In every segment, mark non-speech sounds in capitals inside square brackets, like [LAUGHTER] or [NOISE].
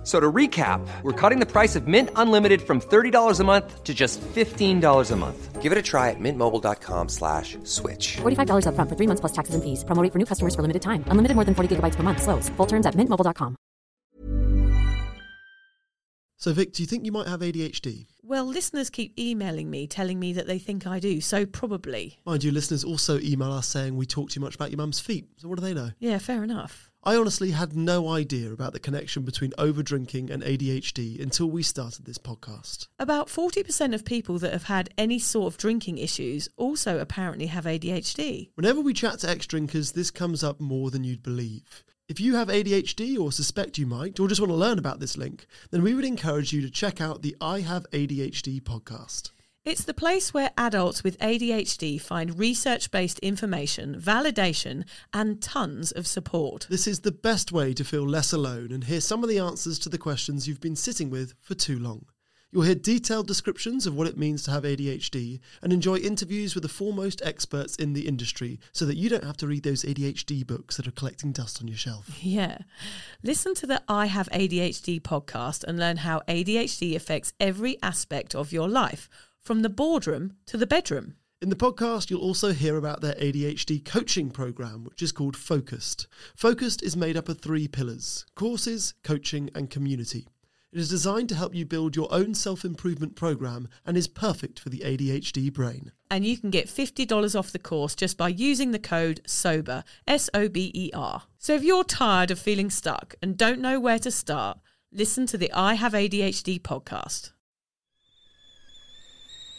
F- So to recap, we're cutting the price of Mint Unlimited from $30 a month to just $15 a month. Give it a try at mintmobile.com slash switch. $45 upfront for three months plus taxes and fees. Promo rate for new customers for limited time. Unlimited more than 40 gigabytes per month. Slows. Full terms at mintmobile.com. So, Vic, do you think you might have ADHD? Well, listeners keep emailing me telling me that they think I do, so probably. Mind you, listeners also email us saying we talk too much about your mum's feet. So, what do they know? Yeah, fair enough. I honestly had no idea about the connection between overdrinking and ADHD until we started this podcast. About 40% of people that have had any sort of drinking issues also apparently have ADHD. Whenever we chat to ex drinkers, this comes up more than you'd believe. If you have ADHD or suspect you might, or just want to learn about this link, then we would encourage you to check out the I Have ADHD podcast. It's the place where adults with ADHD find research based information, validation, and tons of support. This is the best way to feel less alone and hear some of the answers to the questions you've been sitting with for too long. You'll hear detailed descriptions of what it means to have ADHD and enjoy interviews with the foremost experts in the industry so that you don't have to read those ADHD books that are collecting dust on your shelf. Yeah. Listen to the I Have ADHD podcast and learn how ADHD affects every aspect of your life, from the boardroom to the bedroom. In the podcast, you'll also hear about their ADHD coaching program, which is called Focused. Focused is made up of three pillars courses, coaching, and community. It is designed to help you build your own self improvement program and is perfect for the ADHD brain. And you can get $50 off the course just by using the code SOBER, S O B E R. So if you're tired of feeling stuck and don't know where to start, listen to the I Have ADHD podcast.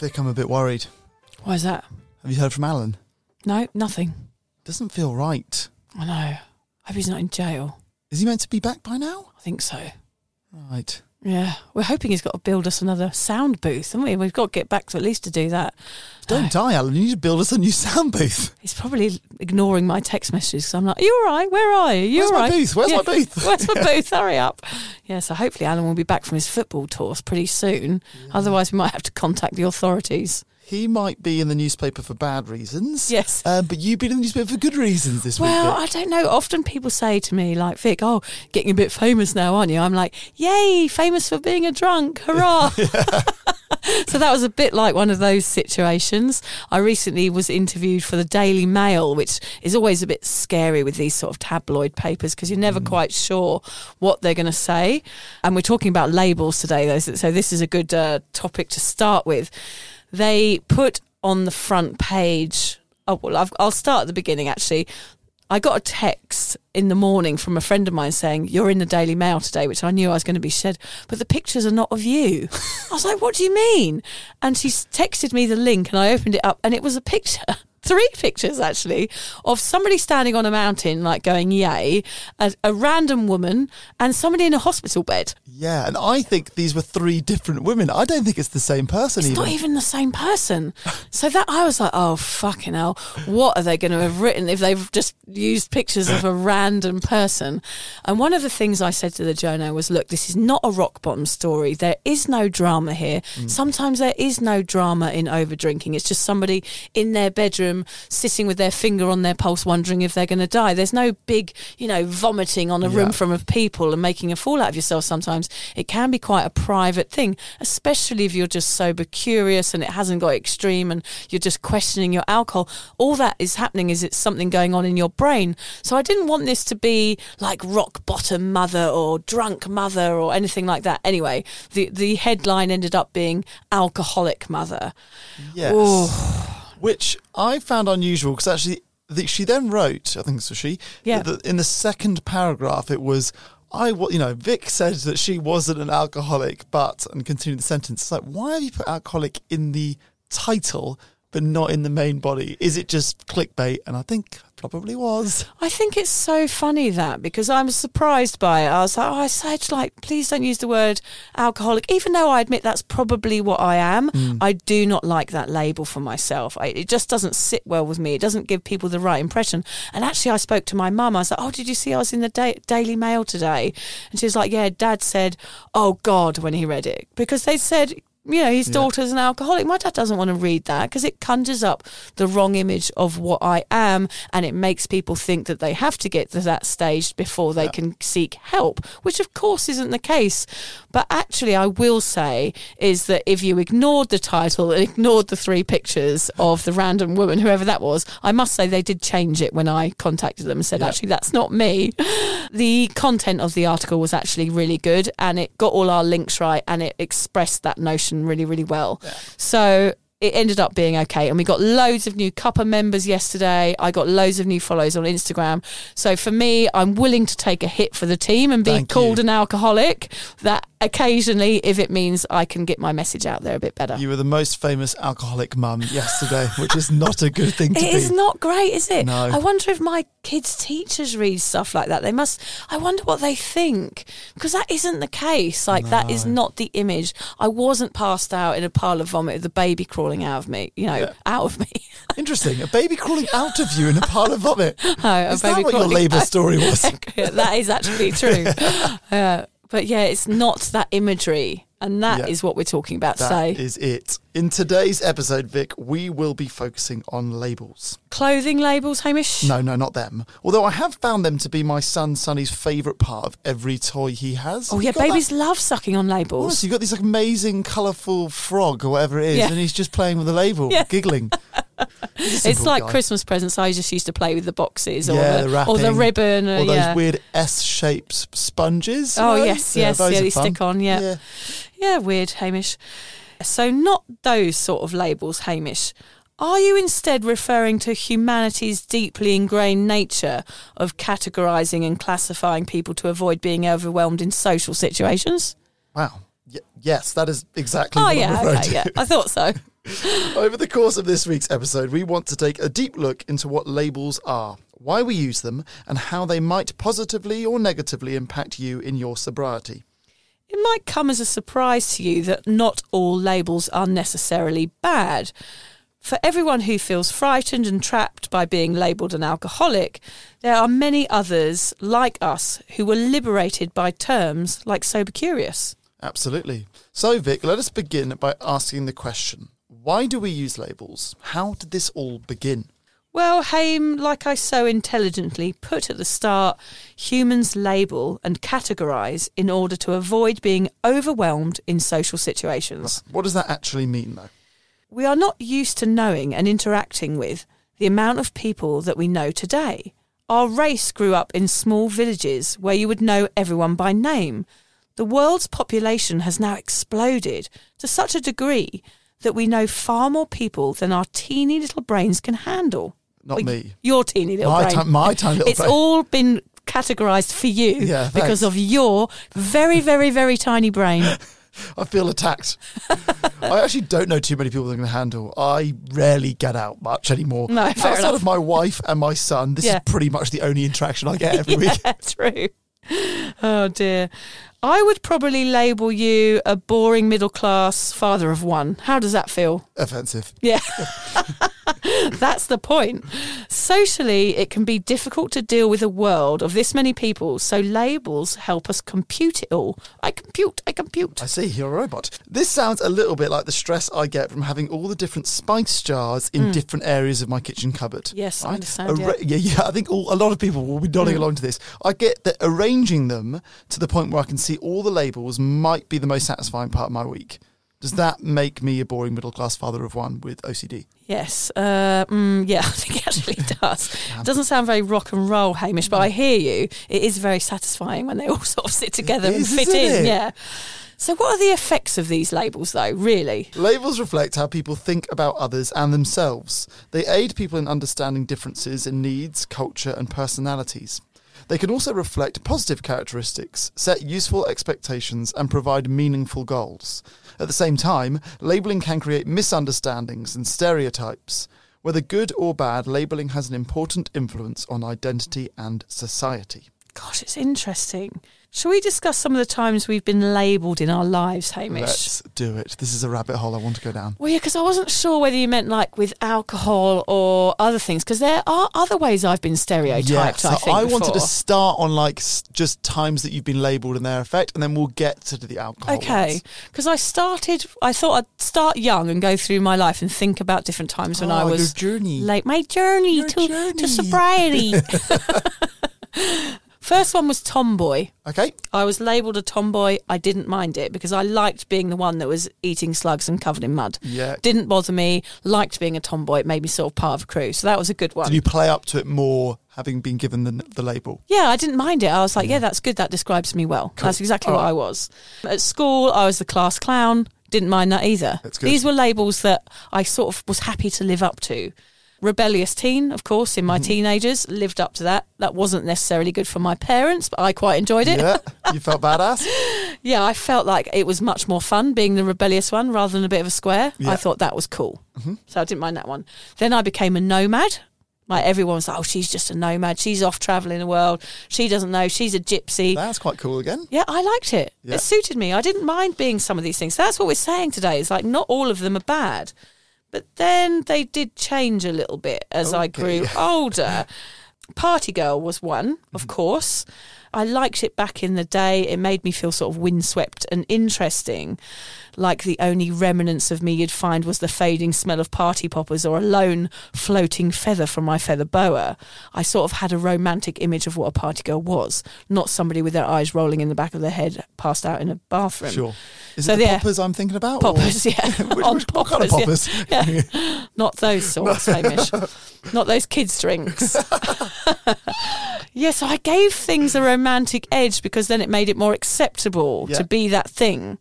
Vic, I'm a bit worried. Why is that? Have you heard from Alan? No, nothing. Doesn't feel right. I know. I hope he's not in jail. Is he meant to be back by now? I think so. Right. Yeah, we're hoping he's got to build us another sound booth, haven't we? We've got to get back to at least to do that. Don't No. die, Alan. You need to build us a new sound booth. He's probably ignoring my text messages because I'm like, "Are you all right? Where are you? You Where's all my booth? Where's my booth?" [LAUGHS] Where's my [LAUGHS] booth? Hurry up!" Yeah, so hopefully Alan will be back from his football tour pretty soon. Otherwise, we might have to contact the authorities. He might be in the newspaper for bad reasons. Yes. Um, but you've been in the newspaper for good reasons this week. Well, I don't know. Often people say to me, like, Vic, oh, getting a bit famous now, aren't you? I'm like, yay, famous for being a drunk. Hurrah. [LAUGHS] [LAUGHS] so that was a bit like one of those situations. I recently was interviewed for the Daily Mail, which is always a bit scary with these sort of tabloid papers because you're never quite sure what they're going to say. And we're talking about labels today, though, so so this is a good uh, topic to start with. They put on the front page. Oh well, I've, I'll start at the beginning. Actually, I got a text in the morning from a friend of mine saying you're in the Daily Mail today, which I knew I was going to be said, but the pictures are not of you. [LAUGHS] I was like, what do you mean? And she texted me the link, and I opened it up, and it was a picture [LAUGHS] three pictures actually of somebody standing on a mountain, like going yay, a, a random woman, and somebody in a hospital bed. Yeah, and I think these were three different women. I don't think it's the same person. It's even. not even the same person. [LAUGHS] So that I was like, oh fucking hell, what are they going to have written if they've just used pictures of a random person? And one of the things I said to the journo was, look, this is not a rock bottom story. There is no drama here. Mm. Sometimes there is no drama in over drinking. It's just somebody in their bedroom sitting with their finger on their pulse, wondering if they're going to die. There's no big, you know, vomiting on a room Yeah. full of people and making a fool out of yourself. Sometimes it can be quite a private thing, especially if you're just sober curious and it hasn't got extreme and you're just questioning your alcohol. All that is happening is it's something going on in your brain. So I didn't want this to be like rock bottom mother or drunk mother or anything like that. Anyway, the the headline ended up being alcoholic mother. Yes. Which I found unusual because actually the, she then wrote, I think was she, Yeah. that in the second paragraph it was, I, you know, Vic said that she wasn't an alcoholic, but, and continued the sentence. It's like, why have you put alcoholic in the title but not in the main body? Is it just clickbait? And I think probably was. I think it's so funny that because I'm surprised by it. I was like, oh, I said like, please don't use the word alcoholic, even though I admit that's probably what I am. Mm. I do not like that label for myself. I, it just doesn't sit well with me. It doesn't give people the right impression. And actually, I spoke to my mum. I was like, oh, did you see I was in the da- Daily Mail today? And she was like, yeah, Dad said, oh God, when he read it because they said you know, his daughter's an alcoholic. My dad doesn't want to read that because it conjures up the wrong image of what I am and it makes people think that they have to get to that stage before they can seek help, which of course isn't the case. But actually, I will say is that if you ignored the title and ignored the three pictures of the random woman, whoever that was, I must say they did change it when I contacted them and said, actually, that's not me. [LAUGHS] The content of the article was actually really good and it got all our links right and it expressed that notion really, really well. So it ended up being okay. And we got loads of new cuppa members yesterday. I got loads of new follows on Instagram. So for me, I'm willing to take a hit for the team and be Thank called you. an alcoholic. That occasionally, if it means I can get my message out there a bit better. You were the most famous alcoholic mum yesterday, which is not a good thing to It be. is not great, is it? No. I wonder if my kids' teachers read stuff like that. They must. I wonder what they think because that isn't the case. Like that is not the image. I wasn't passed out in a pile of vomit with the baby crawling out of me. You know, out of me. Interesting. A baby crawling out of you in a pile of vomit. [LAUGHS] No, a is that what your labour story was? [LAUGHS] that is actually true. [LAUGHS] Uh, but yeah, it's not that imagery, and that is Yeah. what we're talking about That today. is it. In today's episode, Vic, we will be focusing on labels. Clothing labels, Hamish. No, no, not them. Although I have found them to be my son Sonny's favourite part of every toy he has. Oh yeah, babies that- love sucking on labels. Honestly, you've got this like, amazing, colourful frog or whatever it is, Yeah. and he's just playing with the label, [LAUGHS] Yeah. giggling. It's like guy. Christmas presents. I just used to play with the boxes or, yeah, the, the or the ribbon. uh, or those yeah. weird S-shaped sponges. you Oh, know? yes, yes, those yeah, they fun. stick on, yeah. yeah. Yeah, weird, Hamish. So, not those sort of labels, Hamish. Are you instead referring to humanity's deeply ingrained nature of categorising and classifying people to avoid being overwhelmed in social situations? Wow. Y- yes, that is exactly Oh, what I'm yeah, okay, yeah. I thought so. [LAUGHS] [LAUGHS] Over the course of this week's episode, we want to take a deep look into what labels are, why we use them, and how they might positively or negatively impact you in your sobriety. It might come as a surprise to you that not all labels are necessarily bad. For everyone who feels frightened and trapped by being labelled an alcoholic, there are many others like us who were liberated by terms like sober curious. Absolutely. So, Vic, let us begin by asking the question why do we use labels? How did this all begin? Well, Hame, like I so intelligently put at the start, humans label and categorise in order to avoid being overwhelmed in social situations. What does that actually mean, though? We are not used to knowing and interacting with the amount of people that we know today. Our race grew up in small villages where you would know everyone by name. The world's population has now exploded to such a degree that we know far more people than our teeny little brains can handle. Not Well, me. Your teeny little My brain. ti- my tiny little It's brain. all been categorised for you Yeah, because of your very, very, very tiny brain. [LAUGHS] I feel attacked. I actually don't know too many people that can handle. I rarely get out much anymore. No, Outside enough. of my wife and my son, this Yeah. is pretty much the only interaction I get [LAUGHS] every week. yeah, true. Oh dear. I would probably label you a boring middle class father of one. How does that feel? Offensive. Yeah. [LAUGHS] [LAUGHS] That's the point. Socially, it can be difficult to deal with a world of this many people, so labels help us compute it all. I compute, I compute. I see, you're a robot. This sounds a little bit like the stress I get from having all the different spice jars in different areas of my kitchen cupboard. Mm. Yes, I understand, Arra- yeah. yeah, I think all, a lot of people will be nodding Mm. along to this. I get that arranging them to the point where I can see all the labels might be the most satisfying part of my week. Does that make me a boring middle class father of one with OCD? Yes, uh, mm, yeah, [LAUGHS] I think it actually [LAUGHS] does. it Doesn't sound very rock and roll, Hamish, but I hear you. It is very satisfying when they all [LAUGHS] sort of sit together and is, fit in. it? Yeah. So, what are the effects of these labels, though? Really? Labels reflect how people think about others and themselves. They aid people in understanding differences in needs, culture, and personalities. They can also reflect positive characteristics, set useful expectations, and provide meaningful goals. At the same time, labelling can create misunderstandings and stereotypes. Whether good or bad, labelling has an important influence on identity and society. Gosh, it's interesting. Shall we discuss some of the times we've been labelled in our lives, Hamish? Let's do it. This is a rabbit hole I want to go down. Well, yeah, because I wasn't sure whether you meant like with alcohol or other things, because there are other ways I've been stereotyped. Yeah, so I think I wanted to start on like just times that you've been labelled and their effect, and then we'll get to the alcohol. Okay, because I started, I thought I'd start young and go through my life and think about different times when I Oh, your was journey. late. My journey Your to journey. to sobriety. [LAUGHS] [LAUGHS] First one was tomboy. Okay. I was labelled a tomboy. I didn't mind it because I liked being the one that was eating slugs and covered in mud. Yeah. Didn't bother me. Liked being a tomboy. It made me sort of part of a crew. So that was a good one. Did you play up to it more, having been given the the label? Yeah, I didn't mind it. I was like, yeah, that's good. That describes me well. That's exactly what I was. At school, I was the class clown. Didn't mind that either. That's good. These were labels that I sort of was happy to live up to. Rebellious teen, of course, in my Mm-hmm. teenagers, lived up to that. That wasn't necessarily good for my parents, but I quite enjoyed it. Yeah. you [LAUGHS] felt badass. Yeah, I felt like it was much more fun being the rebellious one rather than a bit of a square. Yeah. I thought that was cool. So I didn't mind that one. Then I became a nomad. Like everyone was like, oh, she's just a nomad. She's off traveling the world. She doesn't know. She's a gypsy. That's quite cool again. Yeah, I liked it. Yeah. It suited me. I didn't mind being some of these things. That's what we're saying today. It's like not all of them are bad. But then they did change a little bit as I grew [LAUGHS] older. Party Girl was one, of mm-hmm. course. I liked it back in the day. It made me feel sort of windswept and interesting. Like the only remnants of me you'd find was the fading smell of party poppers or a lone floating feather from my feather boa. I sort of had a romantic image of what a party girl was, not somebody with their eyes rolling in the back of their head, passed out in a bathroom. Sure. Is So it the yeah. poppers I'm thinking about? or- Poppers, [LAUGHS] yeah. Which- On which- what kind of poppers, poppers? Yeah. Yeah. [LAUGHS] Not those sorts, Hamish. [LAUGHS] Not those kids' drinks. Yeah, so I gave things a romantic edge because then it made it more acceptable Yeah. to be that thing.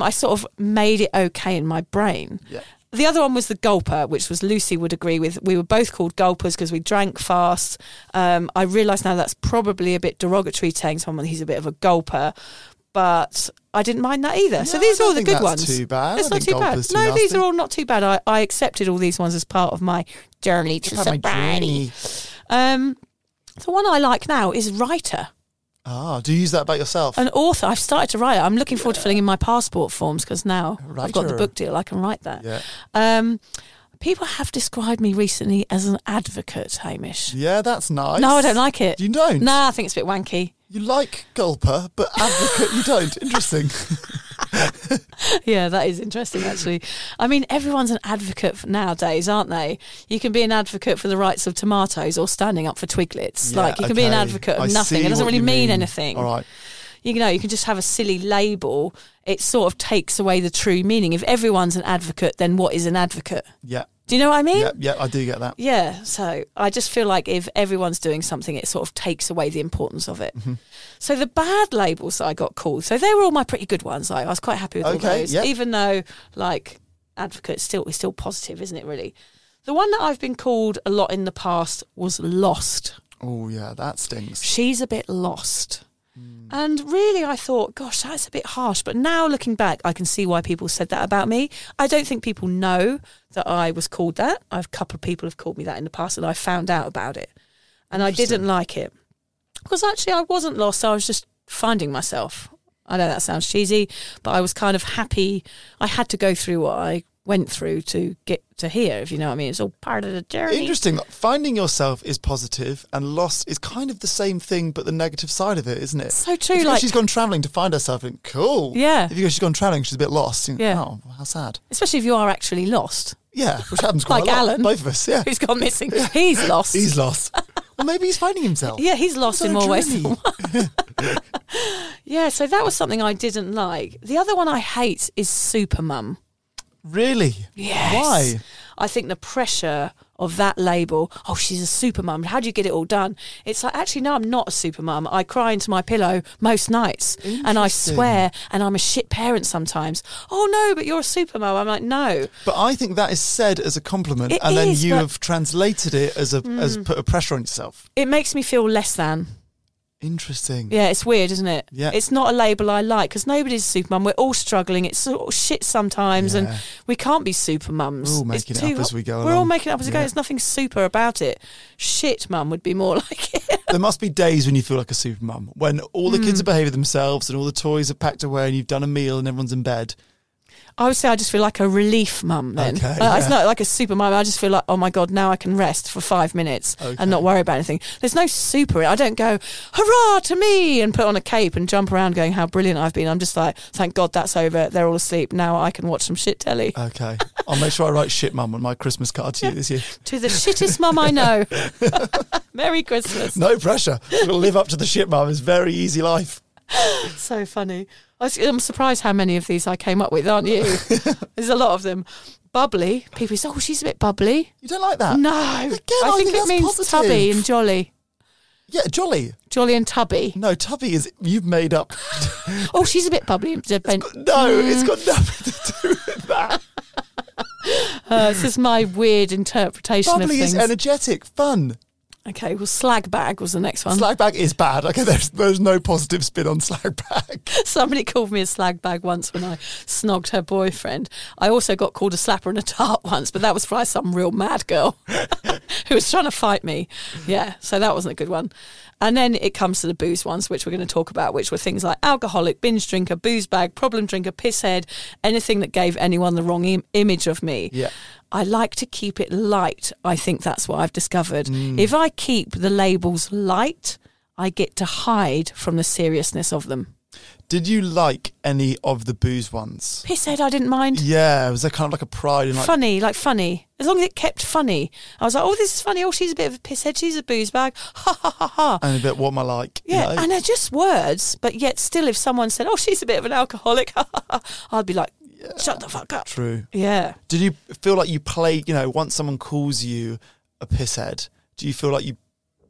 I sort of made it okay in my brain. Yeah. The other one was the gulper, which was Lucy would agree with. We were both called gulpers because we drank fast. Um, I realise now that's probably a bit derogatory telling someone he's a bit of a gulper, but I didn't mind that either. so these are all the good ones. too bad. It's I not too bad. too No, these are all not too bad. I, I accepted all these ones as part of my journey to my sobriety. Um, the one I like now is writer. Ah, do you use that about yourself? An author. I've started to write. I'm looking forward to filling in my passport forms because now I've got the book deal. I can write that. Yeah. Um, people have described me recently as an advocate, Hamish. Yeah, that's nice. No, I don't like it. You don't? Nah, I think it's a bit wanky. You like gulper, but advocate you don't. Interesting. [LAUGHS] Yeah, that is interesting, actually. I mean, everyone's an advocate nowadays, aren't they? You can be an advocate for the rights of tomatoes or standing up for twiglets. Yeah, like, you can be an advocate of I nothing. It doesn't really mean, mean. anything. All right. You know, you can just have a silly label. It sort of takes away the true meaning. If everyone's an advocate, then what is an advocate? Yeah. Do you know what I mean? Yeah, yeah, I do get that. Yeah, so I just feel like if everyone's doing something, it sort of takes away the importance of it. Mm-hmm. So the bad labels that I got called, so they were all my pretty good ones. Like, I was quite happy with all those, yeah. even though like advocate still is still positive, isn't it? Really, the one that I've been called a lot in the past was lost. Oh, yeah, that stings. She's a bit lost. Hmm. And really, I thought, gosh, that's a bit harsh. But now looking back, I can see why people said that about me. I don't think people know that I was called that. I've, a couple of people have called me that in the past, and I found out about it. And I didn't like it. Because actually, I wasn't lost. I was just finding myself. I know that sounds cheesy, but I was kind of happy. I had to go through what I went through to get to here, if you know what I mean. It's all part of the journey. Interesting. Finding yourself is positive, and lost is kind of the same thing, but the negative side of it, isn't it? So true, like- she's gone travelling to find herself, and cool. Yeah. If you go, she's gone travelling, she's a bit lost. Yeah. Oh, how sad. Especially if you are actually lost. Yeah, which happens quite Like a lot. Alan. Both of us. Yeah. Who's gone missing? He's lost. He's lost. [LAUGHS] well, maybe he's finding himself. Yeah, he's lost He's in more ways than one. [LAUGHS] [LAUGHS] Yeah, so that was something I didn't like. The other one I hate is super mum. Really? Yes. Why? I think the pressure of that label, oh, she's a super mum. How do you get it all done? It's like, actually, no, I'm not a super mum. I cry into my pillow most nights and I swear and I'm a shit parent sometimes. Oh, no, but you're a super mum. I'm like, no. But I think that is said as a compliment, It and then is, you but- have translated it as a as mm. put a pressure on yourself. It makes me feel less than. Interesting. Yeah, it's weird, isn't it? Yeah. It's not a label I like because nobody's super mum. We're all struggling. It's sort of shit sometimes, Yeah. and we can't be super mums. We're all It's making it too up as we go We're all making it up as we go. There's nothing super about it. Shit mum would be more [LAUGHS] like it. There must be days when you feel like a super mum, when all the Hmm. kids are behaving themselves and all the toys are packed away and you've done a meal and everyone's in bed. I would say I just feel like a relief mum then. Okay, Uh, It's not like a super mum. I just feel like, oh my God, now I can rest for five minutes Okay. and not worry about anything. There's no super. I don't go, hurrah to me and put on a cape and jump around going how brilliant I've been. I'm just like, thank God that's over. They're all asleep. Now I can watch some shit telly. Okay. I'll make sure I write shit mum on my Christmas card to you this year. [LAUGHS] to the shittest mum I know. [LAUGHS] Merry Christmas. No pressure. We'll live up to the shit mum. It's very easy life. So funny. I I'm surprised how many of these I came up with, aren't you? [LAUGHS] There's a lot of them. Bubbly. People say, oh, she's a bit bubbly. You don't like that? No. Again, I think, it means positive. tubby and jolly. Yeah, jolly. Jolly and tubby. No, tubby is you've made up. [LAUGHS] Oh, she's a bit bubbly. and depend- No, it's got nothing to do with that. [LAUGHS] Uh, this is my weird interpretation Bubbly of things. Bubbly is energetic, fun. Okay, well, slag bag was the next one. Slag bag is bad. Okay, there's there's no positive spin on slag bag. [LAUGHS] Somebody called me a slag bag once when I snogged her boyfriend. I also got called a slapper and a tart once, but that was by some real mad girl [LAUGHS] who was trying to fight me. Yeah, so that wasn't a good one. And then it comes to the booze ones, which we're going to talk about, which were things like alcoholic, binge drinker, booze bag, problem drinker, pisshead, anything that gave anyone the wrong Im- image of me. Yeah. I like to keep it light. I think that's what I've discovered. Mm. If I keep the labels light, I get to hide from the seriousness of them. Did you like any of the booze ones? Pisshead, I didn't mind. Yeah, was there kind of like a pride in like funny, like funny. As long as it kept funny. I was like, oh, this is funny. Oh, she's a bit of a pisshead. She's a booze bag. [LAUGHS] Ha ha ha ha. and a bit what am I like? you Yeah, know? and they're just words, but yet still, if someone said, "Oh, she's a bit of an alcoholic," [LAUGHS] ha, ha, ha, I'd be like, "Shut the fuck up." True. Yeah, Did you feel like you play? You know, once someone calls you a pisshead, do you feel like you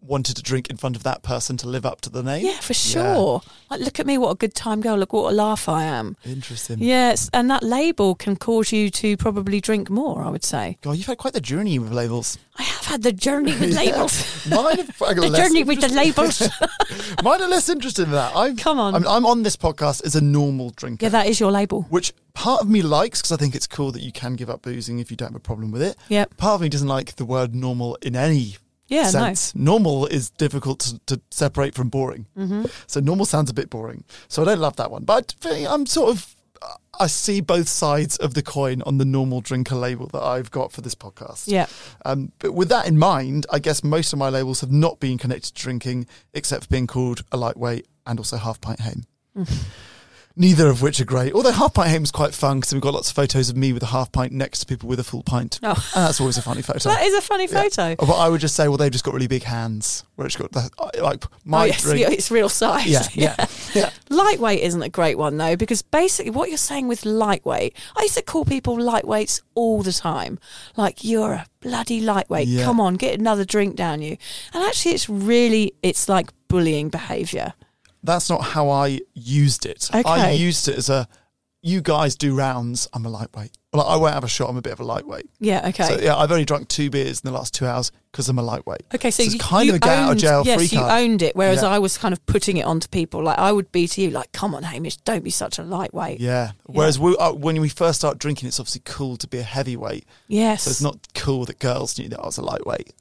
wanted to drink in front of that person to live up to the name? yeah, for sure. Like, look at me, what a good time girl. Look what a laugh I am. Interesting. Yes, and that label can cause you to probably drink more. I would say. God, you've had quite the journey with labels. I have had the journey with [LAUGHS] labels. Mine are [LAUGHS] the journey with the labels. [LAUGHS] Mine are less interested in that. I'm, Come on. I'm, I'm on this podcast as a normal drinker. yeah, that is your label. which part of me likes because I think it's cool that you can give up boozing if you don't have a problem with it. Yeah. Part of me doesn't like the word normal in any Yeah, no. Normal is difficult to, to separate from boring. Mm-hmm. So normal sounds a bit boring. So I don't love that one. But I- I'm sort of. I see both sides of the coin on the normal drinker label that I've got for this podcast. Yeah. Um, but with that in mind, I guess most of my labels have not been connected to drinking, except for being called a lightweight and also half pint hame. [LAUGHS] Neither of which are great. Although half pint is quite fun because we've got lots of photos of me with a half pint next to people with a full pint. Oh. [LAUGHS] And that's always a funny photo. That is a funny Yeah. photo. Uh, but I would just say, well, they've just got really big hands. Where it's got that, uh, like oh, my oh, yes, drink. [LAUGHS] it's real size. Yeah, yeah, [LAUGHS] yeah. Lightweight isn't a great one though, because basically what you're saying with lightweight, I used to call people lightweights all the time. Like you're a bloody lightweight. Yeah. Come on, get another drink down you. And actually, it's really it's like bullying behaviour. That's not how I used it. I used it as a you guys do rounds, I'm a lightweight. Well, I won't have a shot. I'm a bit of a lightweight. Yeah, okay. So yeah, I've only drunk two beers in the last two hours because I'm a lightweight. Okay, so, it's you, kind you of a get out of jail yes, free you card. owned it, whereas Yeah. I was kind of putting it onto people. Like I would be to you, like, "Come on, Hamish, don't be such a lightweight." Yeah. Whereas We, uh, when we first start drinking, it's obviously cool to be a heavyweight. Yes. So it's not cool that girls knew that I was a lightweight.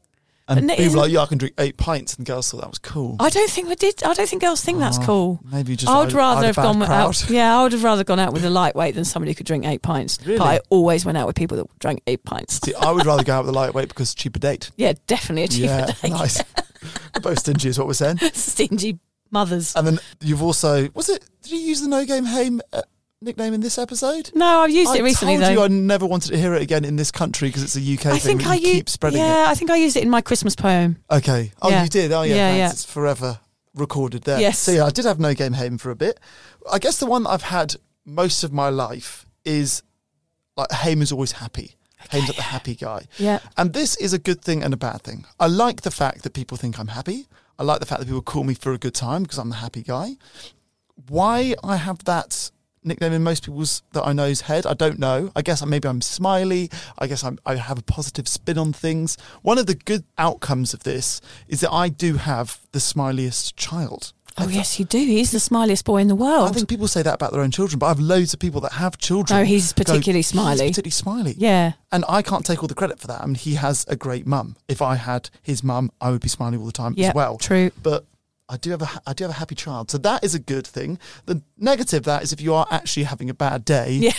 And people were like, yeah, I can drink eight pints, and girls thought that was cool. I don't think we did. I don't think girls think that's Oh, cool. maybe just I would I- I rather have gone out. [LAUGHS] Yeah, I would have rather gone out with a lightweight than somebody who could drink eight pints. Really? But I always went out with people that drank eight pints. See, I would rather go out with a lightweight because cheaper date. Yeah, definitely a cheaper yeah, date. [LAUGHS] nice. We're both stingy is what we're saying. [LAUGHS] Stingy mothers. And then you've also was it? Did you use the No Game Hame uh, nickname in this episode? no, I've used I it recently told though. you I never wanted to hear it again in this country because it's a UK I thing. think I you keep spreading yeah, I think I used it in my Christmas poem. Okay. Oh, Yeah. you did. Oh, yeah. Yeah, yeah. It's forever recorded there. Yes. So yeah, I did have No Game Hame for a bit. I guess the one that I've had most of my life is like Hame is always happy. Hame's like the happy guy. Yeah. And this is a good thing and a bad thing. I like the fact that people think I'm happy. I like the fact that people call me for a good time because I'm the happy guy. Why I have that nickname in most people's that I know's head, I don't know. I guess maybe I'm smiley. I guess I'm, I have a positive spin on things. One of the good outcomes of this is that I do have the smiliest child. Oh yes, you do. He's the smiliest boy in the world. I think people say that about their own children, but I have loads of people that have children. No, he's go, particularly "He's smiley." particularly smiley. yeah. And I can't take all the credit for that. I mean, he has a great mum. If I had his mum, I would be smiling all the time Yeah. as well. True. But I do have a I do have a happy child, so that is a good thing. The negative that is if you are actually having a bad day. Yeah.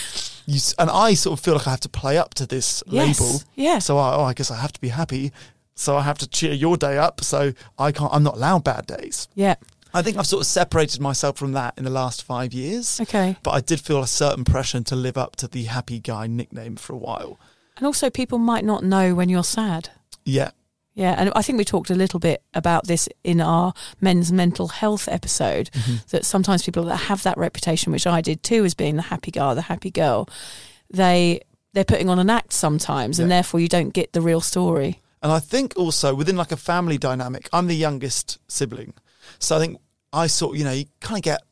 You, and I sort of feel like I have to play up to this Yes. label. Yeah. So I, oh, I guess I have to be happy. So I have to cheer your day up. So I can't. I'm not allowed bad days. Yeah. I think I've sort of separated myself from that in the last five years. Okay. But I did feel a certain pressure to live up to the happy guy nickname for a while. And also, people might not know when you're sad. Yeah. Yeah, and I think we talked a little bit about this in our men's mental health episode. Mm-hmm. That sometimes people that have that reputation, which I did too, as being the happy guy, the happy girl, they they're putting on an act sometimes, and therefore you don't get the real story. And I think also within like a family dynamic, I'm the youngest sibling. So I think I sort you know, you kind of get,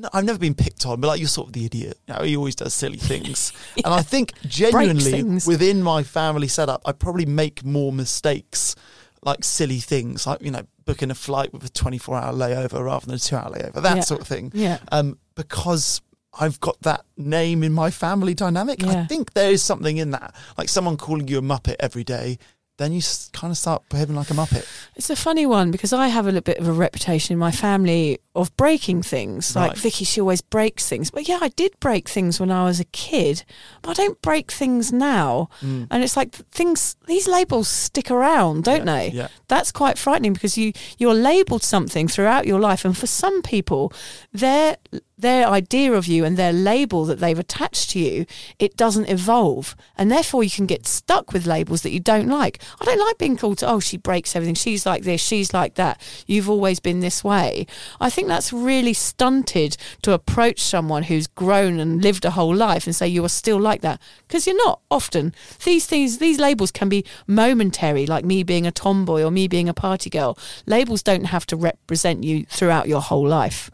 no, I've never been picked on, but like you're sort of the idiot. You know, he always does silly things. [LAUGHS] And I think genuinely within my family setup, I probably make more mistakes, like silly things, like, you know, booking a flight with a 24 hour layover rather than a two hour layover, that Yeah. sort of thing. Yeah. Um, because I've got that name in my family dynamic. I think there is something in that. Like someone calling you a Muppet every day, then you kind of start behaving like a Muppet. It's a funny one because I have a little bit of a reputation in my family of breaking things. Like Vicky, she always breaks things. But yeah, I did break things when I was a kid, but I don't break things now. Mm. And it's like things; these labels stick around, don't Yeah, they? yeah. That's quite frightening because you you're labelled something throughout your life, and for some people, their their idea of you and their label that they've attached to you, it doesn't evolve, and therefore you can get stuck with labels that you don't like. I don't like being called, oh, she breaks everything. She's like this. She's like that. You've always been this way. I think that's really stunted to approach someone who's grown and lived a whole life and say you are still like that because you're not often. These things, these labels can be momentary, like me being a tomboy or me being a party girl. Labels don't have to represent you throughout your whole life.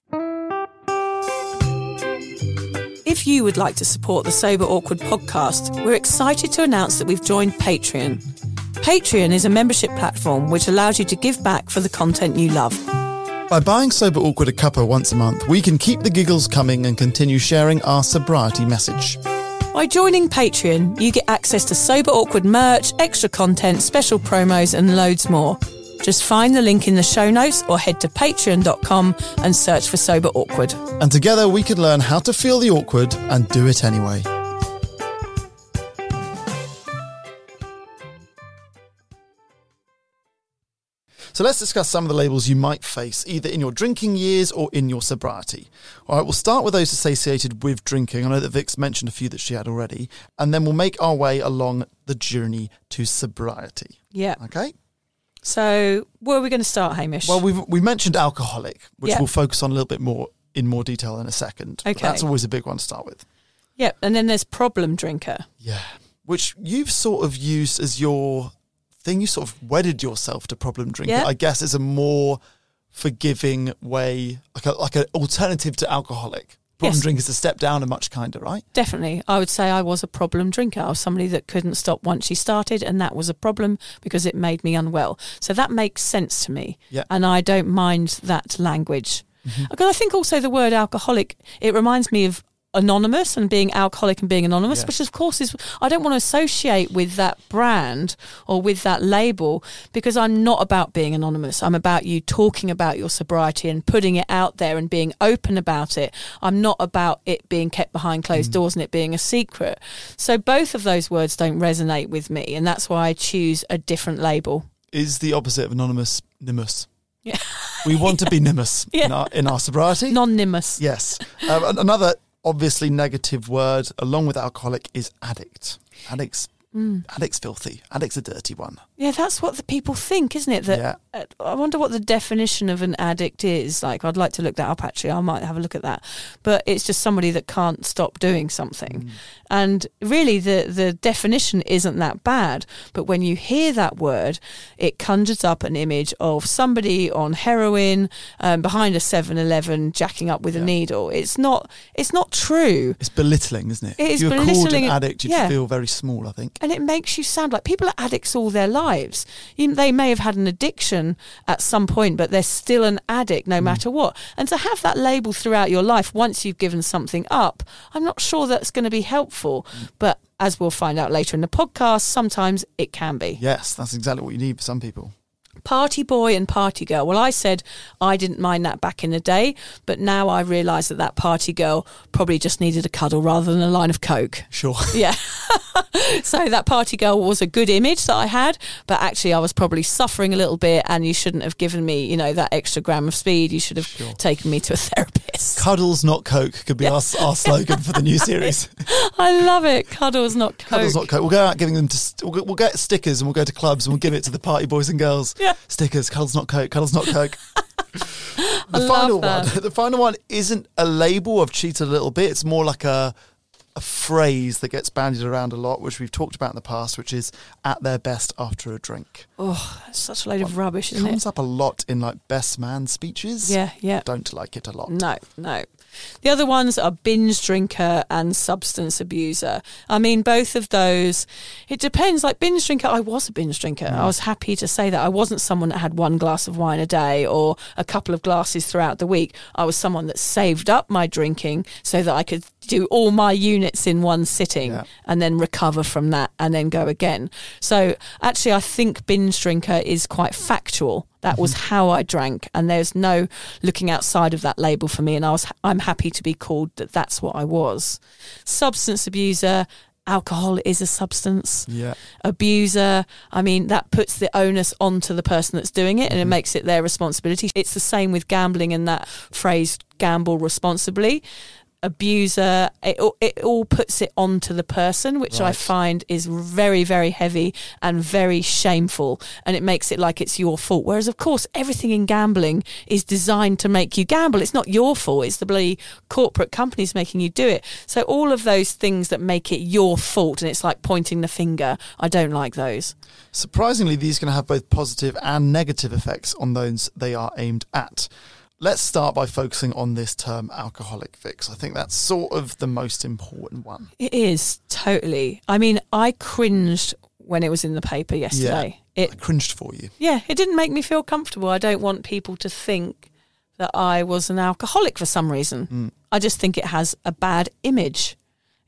If you would like to support the Sober Awkward podcast, we're excited to announce that we've joined Patreon. Patreon is a membership platform which allows you to give back for the content you love. By buying Sober Awkward a cuppa once a month, we can keep the giggles coming and continue sharing our sobriety message. By joining Patreon, you get access to Sober Awkward merch, extra content, special promos, and loads more. Just find the link in the show notes or head to patreon.com and search for Sober Awkward. And together we can learn how to feel the awkward and do it anyway. So let's discuss some of the labels you might face either in your drinking years or in your sobriety. All right, we'll start with those associated with drinking. I know that Vic's mentioned a few that she had already, and then we'll make our way along the journey to sobriety. Yeah. Okay? So, where are we going to start, Hamish? Well, we've we mentioned alcoholic, which Yeah. we'll focus on a little bit more in more detail in a second. Okay. that's always a big one to start with. Yep. And then there's problem drinker. Yeah, which you've sort of used as your thing. You sort of wedded yourself to problem drinking. Yeah. I guess is a more forgiving way, like a like an alternative to alcoholic. Problem Yes. drink is a step down and much kinder, right? Definitely. I would say I was a problem drinker. I was somebody that couldn't stop once she started, and that was a problem because it made me unwell. So that makes sense to me. Yeah. And I don't mind that language. Mm-hmm. Because I think also the word alcoholic, it reminds me of anonymous and being alcoholic and being anonymous, Yes. which of course is, I don't want to associate with that brand or with that label because I'm not about being anonymous. I'm about you talking about your sobriety and putting it out there and being open about it. I'm not about it being kept behind closed doors and it being a secret. So both of those words don't resonate with me. And that's why I choose a different label. Is the opposite of anonymous nimbus. Yeah. We want to be [LAUGHS] nimbus in, our, in our sobriety. Anonymous. Yes. Um, another obviously negative word, along with alcoholic, is addict. Addicts, Mm. addicts filthy. Addict's a dirty one. Yeah, that's what the people think, isn't it? That Yeah. uh, I wonder what the definition of an addict is. Like, I'd like to look that up. Actually, I might have a look at that. But it's just somebody that can't stop doing something, and really, the the definition isn't that bad. But when you hear that word, it conjures up an image of somebody on heroin um, behind a 7-Eleven jacking up with a needle. It's not. It's not true. It's belittling, isn't it? It is if you were called an addict, you'd Yeah. feel very small, I think. and it makes you sound like people are addicts all their lives. You, they may have had an addiction at some point, but they're still an addict no hmm. matter what. And to have that label throughout your life once you've given something up, I'm not sure that's going to be helpful. Hmm. But as we'll find out later in the podcast, sometimes it can be. Yes, that's exactly what you need for some people. Party boy and party girl. Well, I said I didn't mind that back in the day, but now I realise that that party girl probably just needed a cuddle rather than a line of coke. Sure. [LAUGHS] [LAUGHS] Yeah. [LAUGHS] so that party girl was a good image that I had, but actually I was probably suffering a little bit and you shouldn't have given me, you know, that extra gram of speed. You should have taken me to a therapist. Cuddles, not Coke, could be our, our slogan for the new [LAUGHS] series. I love it. Cuddles, not coke. Cuddles, not Coke. We'll go out giving them to. St- we'll, we'll get stickers and we'll go to clubs and we'll give it to the party boys and girls. [LAUGHS] Yeah. Stickers. Cuddles, not Coke. Cuddles, not Coke. [LAUGHS] the love final one. The final one isn't a label. I've cheated a little bit. It's more like a a phrase that gets bandied around a lot, which we've talked about in the past, which is at their best after a drink. Oh, that's such a load of rubbish, isn't it? Comes up a lot in like best man speeches. Yeah, yeah. Don't like it a lot. No, no. The other ones are binge drinker and substance abuser. I mean, both of those, it depends. Like binge drinker, I was a binge drinker. Mm. I was happy to say that. I wasn't someone that had one glass of wine a day or a couple of glasses throughout the week. I was someone that saved up my drinking so that I could do all my units in one sitting Yeah. and then recover from that and then go again. So actually, I think binge drinker is quite factual. That was how I drank, and there's no looking outside of that label for me. And I was, I'm happy to be called that. That's what I was. Substance abuser. Alcohol is a substance. Yeah. Abuser. I mean, that puts the onus onto the person that's doing it, and Mm-hmm. it makes it their responsibility. It's the same with gambling and that phrase "gamble responsibly." Abuser it, all- it all puts it onto the person which i find is very very heavy and very shameful and it makes it like it's your fault. Whereas of course everything in gambling is designed to make you gamble. It's not your fault. It's the bloody corporate companies making you do it. So all of those things that make it your fault and it's like pointing the finger i don't like those. Surprisingly, these can have both positive and negative effects on those they are aimed at. Let's start by focusing on this term alcoholic fix. I think that's sort of the most important one. it is totally i mean i cringed when it was in the paper yesterday it I cringed for you. yeah, it didn't make me feel comfortable. I don't want people to think that I was an alcoholic for some reason. Mm. I just think it has a bad image.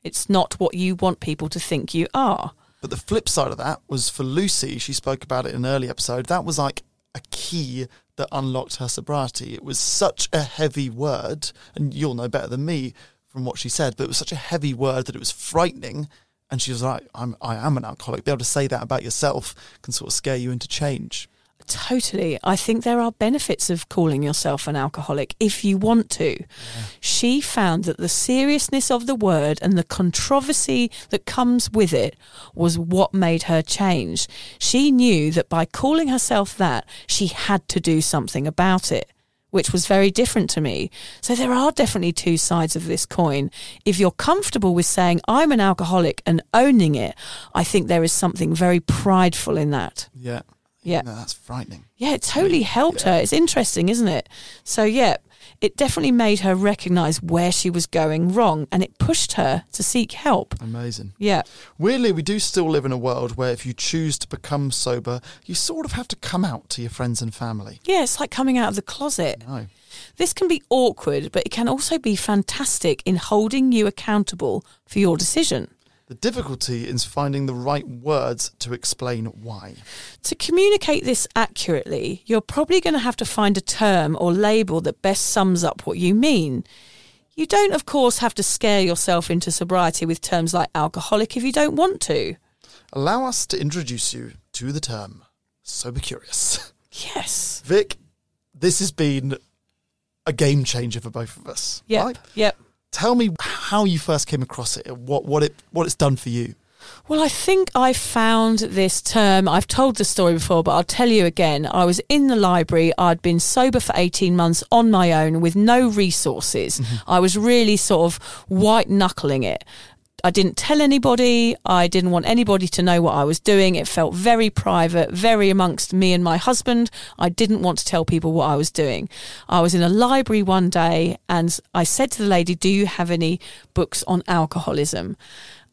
It's not what you want people to think you are. But the flip side of that was for Lucy, she spoke about it in an early episode. That was like a key that unlocked her sobriety. It was such a heavy word, and you'll know better than me from what she said, but it was such a heavy word that it was frightening. And she was like, I'm, I am an alcoholic. Be able to say that about yourself can sort of scare you into change. Totally. I think there are benefits of calling yourself an alcoholic if you want to. She found that the seriousness of the word and the controversy that comes with it was what made her change. She knew that by calling herself that, she had to do something about it. Which was very different to me. So there are definitely two sides of this coin. If you're comfortable with saying, I'm an alcoholic and owning it, I think there is something very prideful in that. Yeah. Yeah. No, that's frightening. Yeah, it totally helped her. It's interesting, isn't it? So, yeah, it definitely made her recognize where she was going wrong and it pushed her to seek help. Amazing. Yeah. Weirdly, we do still live in a world where if you choose to become sober, you sort of have to come out to your friends and family. Yeah, it's like coming out of the closet. No. This can be awkward, but it can also be fantastic in holding you accountable for your decision. The difficulty is finding the right words to explain why. To communicate this accurately, you're probably going to have to find a term or label that best sums up what you mean. You don't, of course, have to scare yourself into sobriety with terms like alcoholic if you don't want to. Allow us to introduce you to the term sober curious. Yes. Vic, this has been a game changer for both of us. Yep. Right? Yep. Tell me how you first came across it, and what what it what it's done for you. Well, I think I found this term. I've told the story before, but I'll tell you again. I was in the library. I'd been sober for 18 months on my own with no resources. Mm-hmm. I was really sort of white knuckling it. I didn't tell anybody. I didn't want anybody to know what I was doing. It felt very private, very amongst me and my husband. I didn't want to tell people what I was doing. I was in a library one day and I said to the lady, Do you have any books on alcoholism?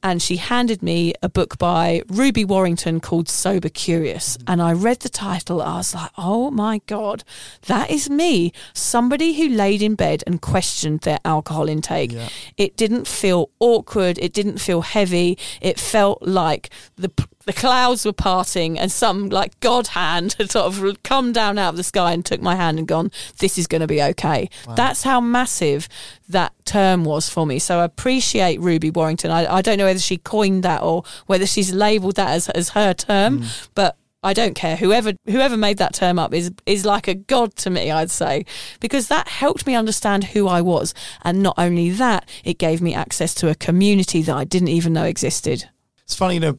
And she handed me a book by Ruby Warrington called Sober Curious. Mm-hmm. And I read the title. I was like, oh my God, that is me. Somebody who laid in bed and questioned their alcohol intake. Yeah. It didn't feel awkward. It didn't feel heavy. It felt like the the clouds were parting and some like God hand [LAUGHS] had sort of come down out of the sky and took my hand and gone, this is going to be okay. That's how massive that term was for me. So I appreciate Ruby Warrington. I, I don't know whether she coined that or whether she's labelled that as, as her term, mm. but I don't care. Whoever whoever made that term up is is like a god to me, I'd say, because that helped me understand who I was, and not only that, it gave me access to a community that I didn't even know existed. It's funny, you know,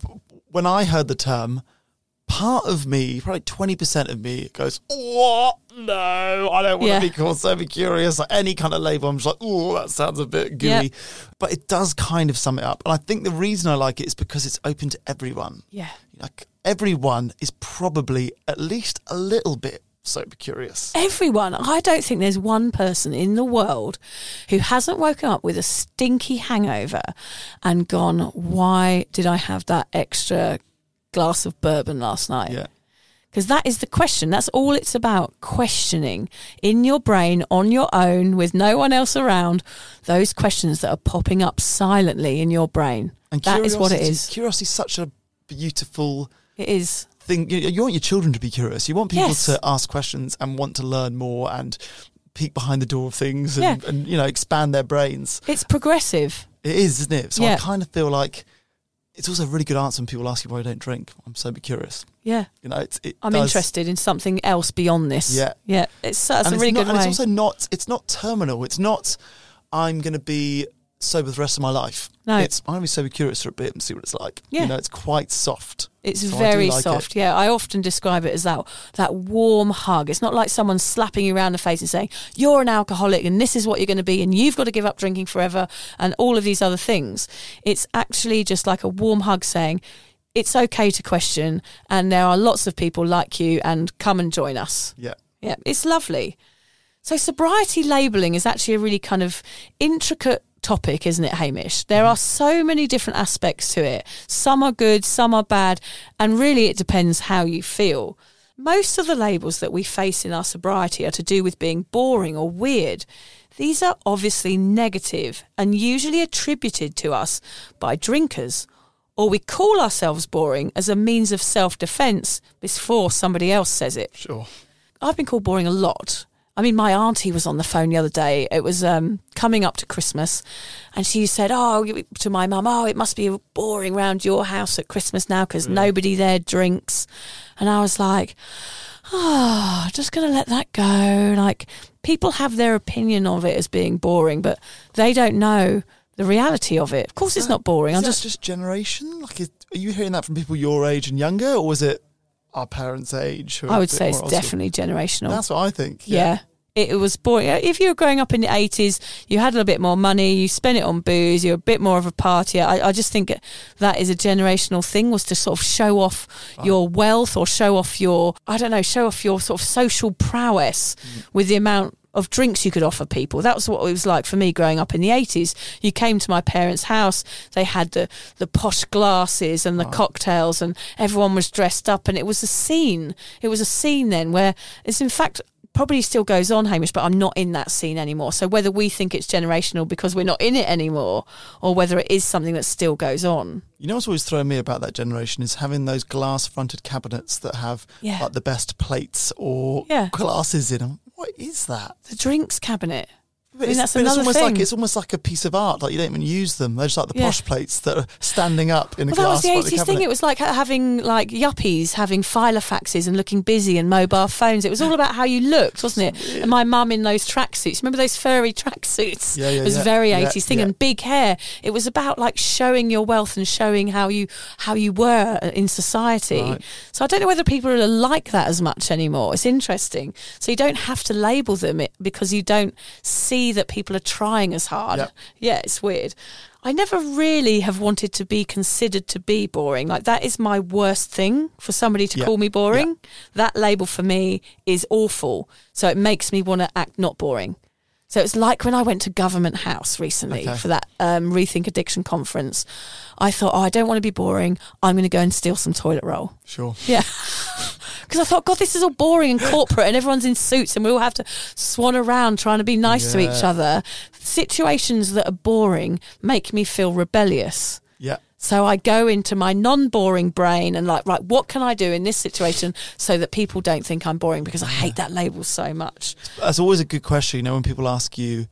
when I heard the term, part of me, probably twenty percent of me, goes, "What? No, I don't want Yeah. to be called sober curious." or any kind of label, I'm just like, "Oh, that sounds a bit gooey," Yeah. but it does kind of sum it up. And I think the reason I like it is because it's open to everyone. Yeah. Like everyone is probably at least a little bit sober curious. Everyone. I don't think there's one person in the world who hasn't woken up with a stinky hangover and gone, why did I have that extra glass of bourbon last night? Yeah. Because that is the question. That's all it's about questioning in your brain on your own with no one else around those questions that are popping up silently in your brain. And that is what it curiosity- Curiosity is such a beautiful It is. Thing. You, you want your children to be curious. You want people Yes. to ask questions and want to learn more and peek behind the door of things and, Yeah. and you know expand their brains. It's progressive. It is, isn't it? So I kind of feel like it's also a really good answer when people ask you why I don't drink. I'm sober curious. Yeah. You know, it's, it I'm does- interested in something else beyond this. Yeah. Yeah. It's, that's and a really not, good and way. it's also not. It's not terminal. It's not. I'm going to be sober the rest of my life. No. it's I'm going to be sober curious for a bit and see what it's like. Yeah. you know, it's quite soft. It's So very like it. soft. Yeah, I often describe it as that that warm hug. It's not like someone slapping you around the face and saying you're an alcoholic and this is what you're going to be and you've got to give up drinking forever and all of these other things. It's actually just like a warm hug saying it's okay to question and there are lots of people like you and come and join us. Yeah. Yeah, it's lovely. So sobriety labeling is actually a really kind of intricate topic, isn't it, Hamish? There are so many different aspects to it. Some are good, some are bad, and really it depends how you feel. Most of the labels that we face in our sobriety are to do with being boring or weird. These are obviously negative and usually attributed to us by drinkers, or we call ourselves boring as a means of self defense before somebody else says it. Sure. I've been called boring a lot. I mean, my auntie was on the phone the other day. It was um, coming up to Christmas, and she said, "Oh, to my mum, oh, it must be boring round your house at Christmas now because nobody there drinks." And I was like, "Oh, just gonna let that go." Like people have their opinion of it as being boring, but they don't know the reality of it. Of course, it's not boring. Is I'm just just generation? Like, is, are you hearing that from people your age and younger, or was it our parents' age? are would say it's definitely generational. That's what I think. Yeah. It it was boring. If you were growing up in the 80s, you had a little bit more money, you spent it on booze, you're a bit more of a partier. I, I just think that is a generational thing was to sort of show off your wealth or show off your, I don't know, show off your sort of social prowess Mm. with the amount of drinks you could offer people. That was what it was like for me growing up in the 80s. You came to my parents' house, they had the, the posh glasses and the cocktails, and everyone was dressed up, and it was a scene. It was a scene then where it's in fact probably still goes on, Hamish, but I'm not in that scene anymore. So whether we think it's generational because we're not in it anymore, or whether it is something that still goes on. You know what's always thrown me about that generation is having those glass fronted cabinets that have Yeah. like the best plates or Yeah. glasses in them. What is that? The drinks cabinet. But it's, but it's almost thing. like it's almost like a piece of art. Like you don't even use them. They're just like the Yeah. posh plates that are standing up in a Well, that was the 80s thing. It was like having like yuppies having filofaxes and looking busy and mobile phones. It was all about how you looked, wasn't it? And my mum in those tracksuits. Remember those furry tracksuits? Yeah, yeah, It was yeah. very Yeah, 80s thing yeah. and big hair. It was about like showing your wealth and showing how you how you were in society. Right. So I don't know whether people are like that as much anymore. It's interesting. So you don't have to label them it because you don't see that people are trying as hard. Yep. Yeah, it's weird. I never really have wanted to be considered to be boring. Like that is my worst thing for somebody to Yeah. call me boring. That label for me is awful. So it makes me want to act not boring. So it's like when I went to Government House recently Okay. for that um, Rethink Addiction conference. I thought, oh, I don't want to be boring. I'm going to go and steal some toilet roll. Sure. Yeah. [LAUGHS] Because I thought, God, this is all boring and corporate, and everyone's in suits, and we all have to swan around trying to be nice to each other. Situations that are boring make me feel rebellious. So I go into my non boring brain and, like, right, what can I do in this situation so that people don't think I'm boring? Because I hate that label so much. That's always a good question. You know, when people ask you,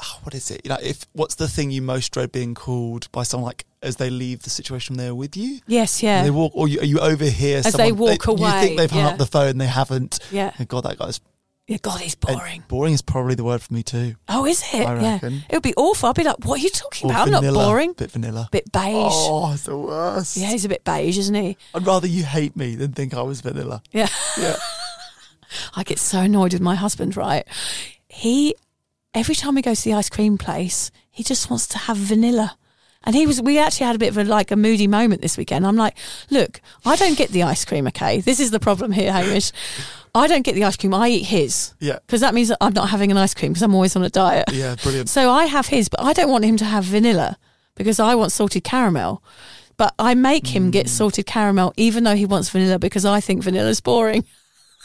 oh, what is it? You know, if what's the thing you most dread being called by someone like as they leave the situation there with you? Yes, yeah. They walk, or you, you overhear As someone, they walk You away, think they've hung yeah. up the phone, they haven't. Yeah. And God, that guy's yeah, God, he's and boring. boring is probably the word for me too. Oh, is it? I yeah. reckon. It would be awful. I'd be like, what are you talking Or about? I'm not boring. Bit vanilla. Bit beige. Oh, it's the worst. Yeah, he's a bit beige, isn't he? I'd rather you hate me than think I was vanilla. Yeah. Yeah. [LAUGHS] I get so annoyed with my husband, right? He, every time we go to the ice cream place, he just wants to have vanilla. And he was, we actually had a bit of a, like a moody moment this weekend. I'm like, look, I don't get the ice cream, okay? This is the problem here, Hamish. [LAUGHS] I don't get the ice cream. I eat his. Yeah. Because that means that I'm not having an ice cream because I'm always on a diet. Yeah, brilliant. So I have his, but I don't want him to have vanilla because I want salted caramel. But I make him Mm. get salted caramel even though he wants vanilla because I think vanilla's boring. [LAUGHS]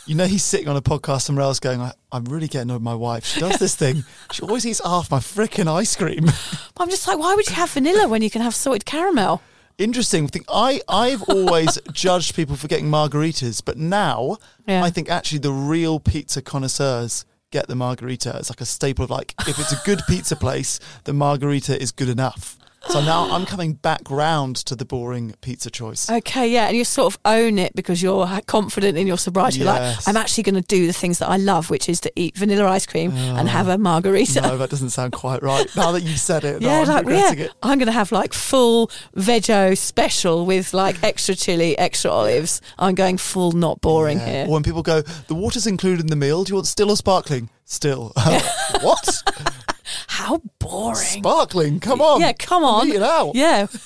You know, he's sitting on a podcast somewhere else going, I, I'm really getting annoyed with my wife. She does this thing. She always eats half my frickin' ice cream. [LAUGHS] But I'm just like, why would you have vanilla when you can have salted caramel? Interesting thing. I, I've [LAUGHS] always judged people for getting margaritas, but now Yeah. I think actually the real pizza connoisseurs get the margarita. It's like a staple of like, if it's a good pizza place, the margarita is good enough. So now I'm coming back round to the boring pizza choice. Okay, yeah, and you sort of own it because you're confident in your sobriety. Yes. Like, I'm actually going to do the things that I love, which is to eat vanilla ice cream and oh. have a margarita. No, that doesn't sound quite right. Now that you've said it, [LAUGHS] no, yeah, I'm like yeah, it. I'm going to have like full veggie special with like extra chili, extra olives. I'm going full, not boring Yeah. here. Or when people go, the water's included in the meal. Do you want still or sparkling? Still. [LAUGHS] what? How boring! Sparkling? Come on. yeah, come on. Eat it out. Yeah. [LAUGHS]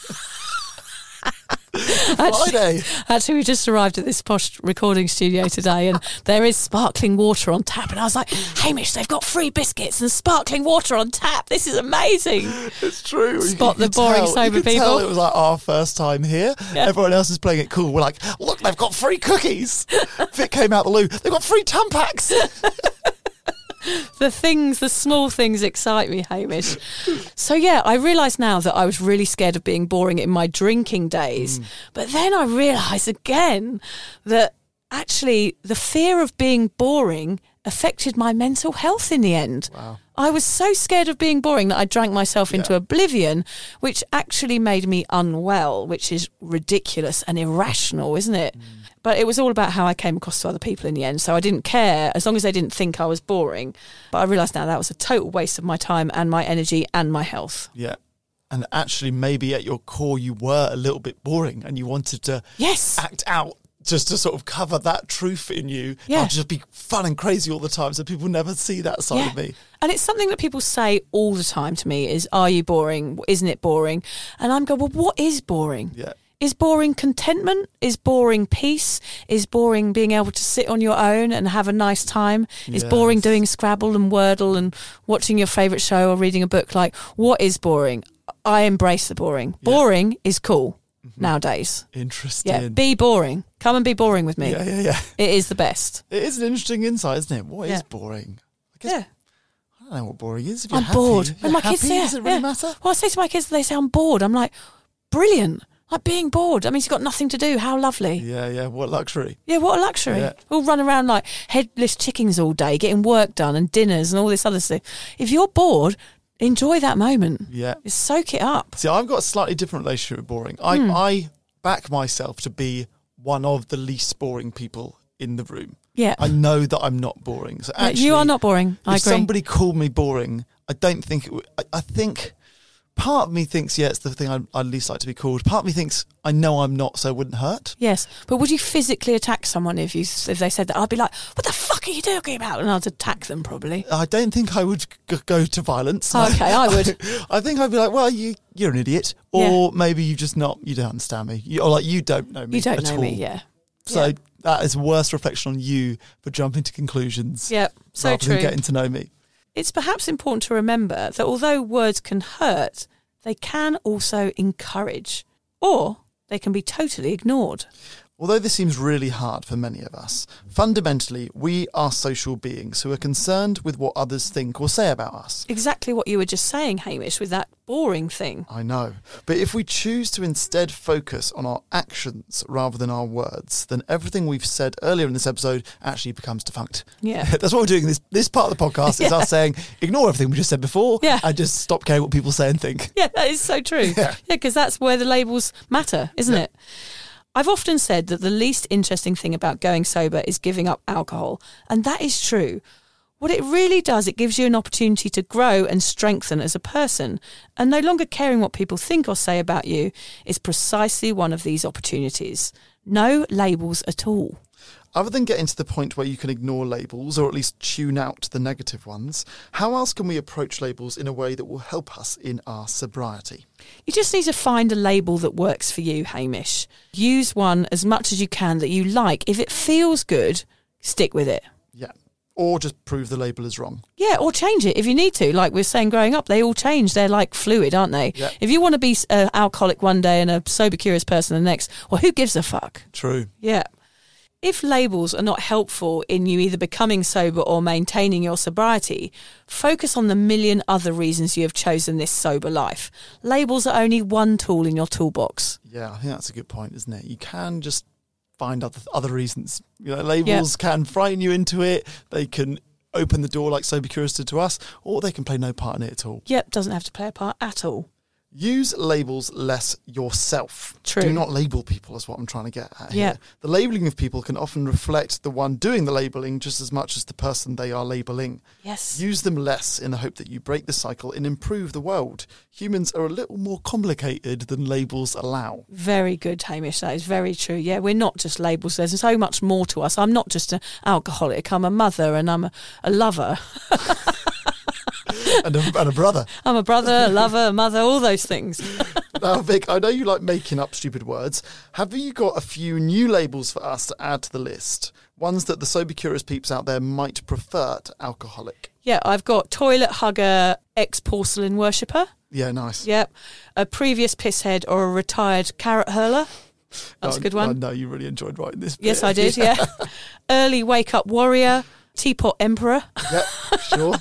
actually, Friday. actually, we just arrived at this posh recording studio today, and [LAUGHS] there is sparkling water on tap. And I was like, Hamish, they've got free biscuits and sparkling water on tap. This is amazing. It's true. Spot could the boring tell- sober you could tell people. it was like our first time here. Yeah. Everyone else is playing it cool. We're like, look, they've got free cookies. [LAUGHS] Vic came out the loo. They've got free Tampax. [LAUGHS] The things, the small things excite me, Hamish. So, yeah, I realise now that I was really scared of being boring in my drinking days. Mm. But then I realise again that actually the fear of being boring affected my mental health in the end. Wow. I was so scared of being boring that I drank myself into oblivion, which actually made me unwell, which is ridiculous and irrational, isn't it? Mm. But it was all about how I came across to other people in the end. So I didn't care as long as they didn't think I was boring. But I realised now that was a total waste of my time and my energy and my health. yeah. And actually, maybe at your core, you were a little bit boring and you wanted to Yes. act out just to sort of cover that truth in you. Yeah. I'll just be fun and crazy all the time so people never see that side of me. And it's something that people say all the time to me is, are you boring? Isn't it boring? And I'm going, well, what is boring? Yeah. Is boring contentment? Is boring peace? Is boring being able to sit on your own and have a nice time? Is boring doing Scrabble and Wordle and watching your favourite show or reading a book? Like, what is boring? I embrace the boring. Boring is cool Mm-hmm. nowadays. Interesting. Yeah, be boring. Come and be boring with me. yeah, yeah, yeah. It is the best. It is an interesting insight, isn't it? What is Yeah. boring? I guess Yeah. I don't know what boring is. If you're I'm happy, bored. When my kids happy, say, does it really yeah. matter? Well, I say to my kids, they say I'm bored. I'm like, brilliant. Like being bored. I mean, you've got nothing to do. How lovely. Yeah, yeah. What luxury? Yeah, what a luxury. Yeah. We'll run around like headless chickens all day, getting work done and dinners and all this other stuff. If you're bored, enjoy that moment. Yeah. Just soak it up. See, I've got a slightly different relationship with boring. I, Hmm. I back myself to be one of the least boring people in the room. Yeah. I know that I'm not boring. So actually, you are not boring. I agree. if agree. somebody called me boring, I don't think it would. I, I think part of me thinks, yeah, it's the thing I'd, I'd least like to be called. Part of me thinks, I know I'm not, so it wouldn't hurt. Yes, but would you physically attack someone if you if they said that? I'd be like, "What the fuck are you talking about?" And I'd attack them probably. I don't think I would g- go to violence. Oh, okay, I would. [LAUGHS] I think I'd be like, well, you, you're an idiot, or maybe you just not, you don't understand me, you, or like you don't know me. You don't at know all. me, yeah. So Yeah. that is worse reflection on you for jumping to conclusions. Yep, so rather true. than getting to know me. It's perhaps important to remember that although words can hurt, they can also encourage, or they can be totally ignored. Although this seems really hard for many of us, fundamentally, we are social beings who are concerned with what others think or say about us. Exactly what you were just saying, Hamish, with that boring thing. I know. But if we choose to instead focus on our actions rather than our words, then everything we've said earlier in this episode actually becomes defunct. Yeah. [LAUGHS] That's what we're doing. This this part of the podcast is [LAUGHS] us saying, ignore everything we just said before Yeah. and just stop caring what people say and think. Yeah, that is so true. [LAUGHS] Yeah. Yeah, because that's where the labels matter, isn't Yeah. it? I've often said that the least interesting thing about going sober is giving up alcohol, and that is true. What it really does, it gives you an opportunity to grow and strengthen as a person, and no longer caring what people think or say about you is precisely one of these opportunities. No labels at all. Other than getting to the point where you can ignore labels or at least tune out the negative ones, how else can we approach labels in a way that will help us in our sobriety? You just need to find a label that works for you, Hamish. Use one as much as you can that you like. If it feels good, stick with it. Yeah. Or just prove the label is wrong. Yeah, or change it if you need to. Like we are saying growing up, they all change. They're like fluid, aren't they? Yeah. If you want to be an uh, alcoholic one day and a sober curious person the next, well, who gives a fuck? True. Yeah. If labels are not helpful in you either becoming sober or maintaining your sobriety, focus on the million other reasons you have chosen this sober life. Labels are only one tool in your toolbox. Yeah, I think that's a good point, isn't it? You can just find other other reasons. You know, labels can frighten you into it. They can open the door like Sober Curious did to us, or they can play no part in it at all. Yep, doesn't have to play a part at all. Use labels less yourself. True. Do not label people, is what I'm trying to get at. Yeah. Here. The labeling of people can often reflect the one doing the labeling just as much as the person they are labeling. Yes. Use them less in the hope that you break the cycle and improve the world. Humans are a little more complicated than labels allow. Very good, Hamish. That is very true. Yeah, we're not just labels. There's so much more to us. I'm not just an alcoholic. I'm a mother and I'm a, a lover. [LAUGHS] [LAUGHS] and, a, and a brother. I'm a brother, a lover, a mother, all those things. [LAUGHS] Now, Vic, I know you like making up stupid words. Have you got a few new labels for us to add to the list? Ones that the sober curious peeps out there might prefer to alcoholic. Yeah, I've got toilet hugger, ex porcelain worshipper. Yeah, nice. Yep. A previous pisshead or a retired carrot hurler. That's Oh, a good one. I know you really enjoyed writing this. Yes. I did. [LAUGHS] Yeah. Early wake up warrior, teapot emperor, Yep, sure.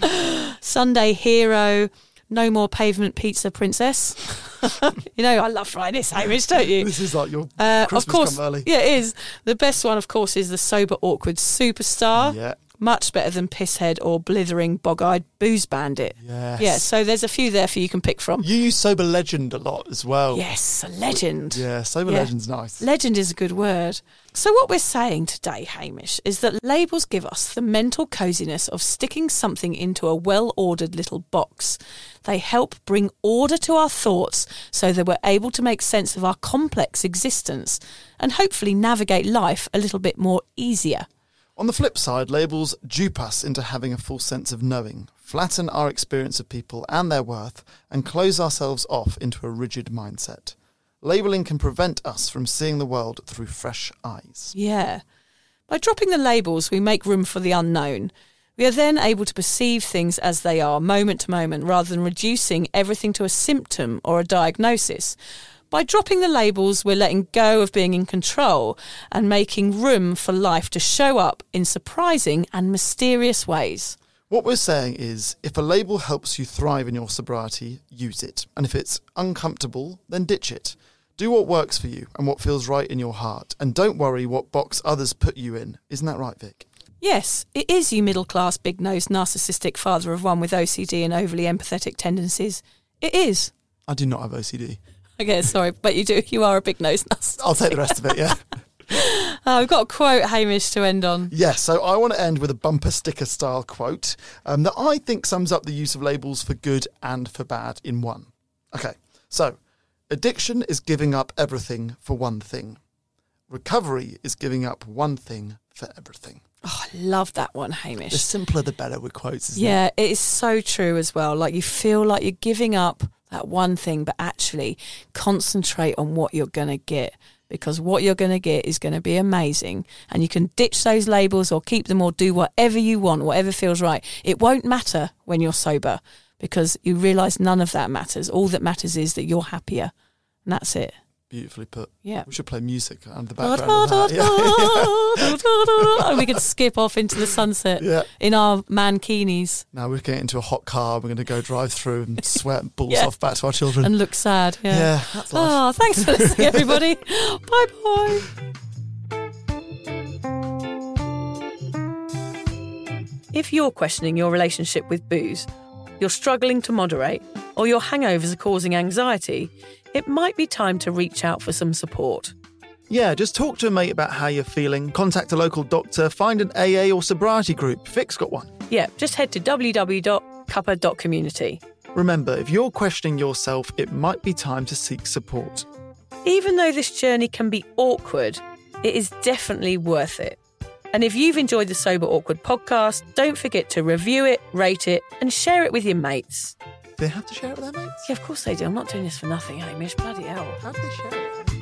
[LAUGHS] Sunday hero, no more pavement pizza princess. [LAUGHS] you know, I love writing this, Hamish, don't you? this is like your Uh, Christmas of course, come early. yeah, it is. The best one, of course, is the sober awkward superstar. Yeah. Much better than pisshead or blithering bog-eyed booze bandit. Yes. Yeah, so there's a few there for you can pick from. You use sober legend a lot as well. Yes, a legend. Yeah, sober Yeah. legend's nice. Legend is a good word. So, what we're saying today, Hamish, is that labels give us the mental coziness of sticking something into a well ordered little box. They help bring order to our thoughts so that we're able to make sense of our complex existence and hopefully navigate life a little bit more easier. On the flip side, labels dupe us into having a false sense of knowing, flatten our experience of people and their worth, and close ourselves off into a rigid mindset. Labeling can prevent us from seeing the world through fresh eyes. Yeah. By dropping the labels, we make room for the unknown. We are then able to perceive things as they are, moment to moment, rather than reducing everything to a symptom or a diagnosis. By dropping the labels, we're letting go of being in control and making room for life to show up in surprising and mysterious ways. What we're saying is if a label helps you thrive in your sobriety, use it. And if it's uncomfortable, then ditch it. Do what works for you and what feels right in your heart. And don't worry what box others put you in. Isn't that right, Vic? Yes, it is you middle class, big nosed, narcissistic father of one with OCD and overly empathetic tendencies. It is. I do not have OCD. Okay, sorry, but you do. You are a big nosed narcissist. I'll take the rest of it, yeah. [LAUGHS] Uh, we've got a quote, Hamish, to end on. Yes, so I want to end with a bumper sticker style quote um, that I think sums up the use of labels for good and for bad in one. Okay, so addiction is giving up everything for one thing, recovery is giving up one thing for everything. Oh, I love that one, Hamish. The simpler the better with quotes, isn't Yeah, it? it is so true as well. Like you feel like you're giving up that one thing, but actually concentrate on what you're going to get because what you're going to get is going to be amazing. And you can ditch those labels or keep them or do whatever you want, whatever feels right. It won't matter when you're sober because you realize none of that matters. All that matters is that you're happier. And that's it. Beautifully put. Yeah. We should play music and the Da, background. and we could skip off into the sunset Yeah. in our mankinis Now we're getting into a hot car. We're going to go drive through and [LAUGHS] sweat balls Yeah. off back to our children. and look sad. Yeah. yeah, that's ah, life. Oh, thanks for listening, everybody. [LAUGHS] bye bye. If you're questioning your relationship with booze, you're struggling to moderate, or your hangovers are causing anxiety, it might be time to reach out for some support. Yeah, just talk to a mate about how you're feeling, contact a local doctor, find an AA or sobriety group. Vic's got one. Yeah, just head to www.cuppa.community. Remember, if you're questioning yourself, it might be time to seek support. Even though this journey can be awkward, it is definitely worth it. And if you've enjoyed the Sober Awkward podcast, don't forget to review it, rate it, and share it with your mates. Do they have to share it with their mates? Yeah, of course they do. I'm not doing this for nothing, Hamish. Bloody hell. How do they share it?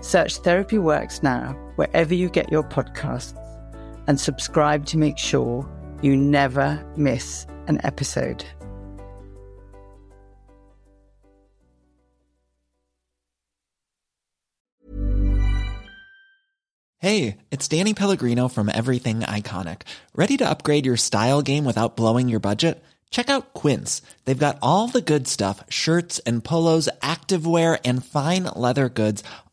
Search Therapy Works now wherever you get your podcasts and subscribe to make sure you never miss an episode. Hey, it's Danny Pellegrino from Everything Iconic. Ready to upgrade your style game without blowing your budget? Check out Quince. They've got all the good stuff shirts and polos, activewear, and fine leather goods,